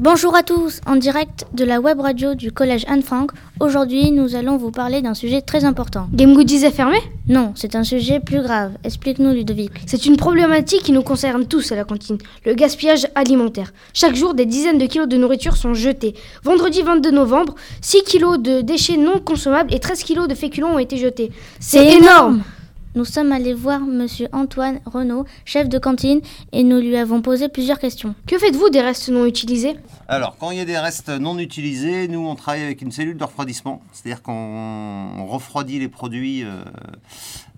Bonjour à tous, en direct de la web radio du collège Anne-Franck. Aujourd'hui, nous allons vous parler d'un sujet très important. Game Goodies est fermé? Non, c'est un sujet plus grave. Explique-nous, Ludovic. C'est une problématique qui nous concerne tous à la cantine, le gaspillage alimentaire. Chaque jour, des dizaines de kilos de nourriture sont jetés. Vendredi 22 novembre, 6 kilos de déchets non consommables et 13 kilos de féculents ont été jetés. C'est énorme Nous sommes allés voir monsieur Antoine Renaud, chef de cantine, et nous lui avons posé plusieurs questions. Que faites-vous des restes non utilisés? Alors, quand il y a des restes non utilisés, nous, on travaille avec une cellule de refroidissement. C'est-à-dire qu'on on refroidit les produits euh,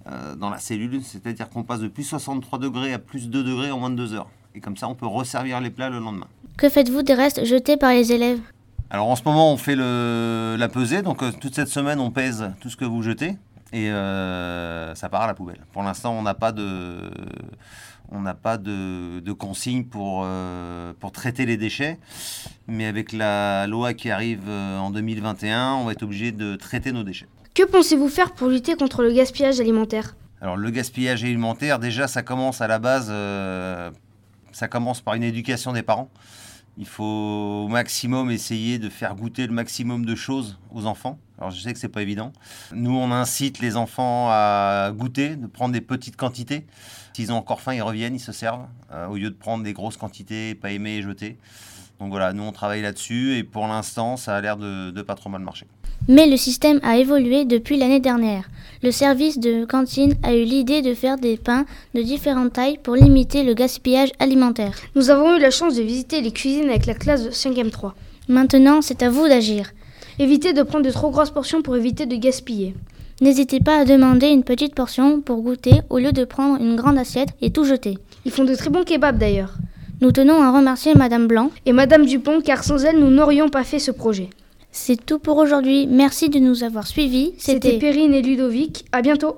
euh, dans la cellule. C'est-à-dire qu'on passe de plus 63 degrés à plus 2 degrés en moins de 2 heures. Et comme ça, on peut resservir les plats le lendemain. Que faites-vous des restes jetés par les élèves? Alors, en ce moment, on fait le, la pesée. Donc, euh, toute cette semaine, on pèse tout ce que vous jetez. Et euh, ça part à la poubelle. Pour l'instant, on n'a pas de, on n'a pas de, de consigne pour, euh, pour traiter les déchets. Mais avec la loi qui arrive euh, en 2021, on va être obligé de traiter nos déchets. Que pensez-vous faire pour lutter contre le gaspillage alimentaire? Alors le gaspillage alimentaire, déjà, ça commence à la base, euh, ça commence par une éducation des parents. Il faut au maximum essayer de faire goûter le maximum de choses aux enfants. Alors je sais que c'est pas évident. Nous, on incite les enfants à goûter, de prendre des petites quantités. S'ils ont encore faim, ils reviennent, ils se servent, euh, au lieu de prendre des grosses quantités, pas aimer et jeter. Donc voilà, nous on travaille là-dessus et pour l'instant, ça a l'air de, de pas trop mal marcher. Mais le système a évolué depuis l'année dernière. Le service de cantine a eu l'idée de faire des pains de différentes tailles pour limiter le gaspillage alimentaire. Nous avons eu la chance de visiter les cuisines avec la classe de 5e 3. Maintenant, c'est à vous d'agir. Évitez de prendre de trop grosses portions pour éviter de gaspiller. N'hésitez pas à demander une petite portion pour goûter au lieu de prendre une grande assiette et tout jeter. Ils font de très bons kebabs d'ailleurs. Nous tenons à remercier Madame Blanc. Et Madame Dupont, car sans elle, nous n'aurions pas fait ce projet. C'est tout pour aujourd'hui. Merci de nous avoir suivis. C'était Perrine et Ludovic. À bientôt.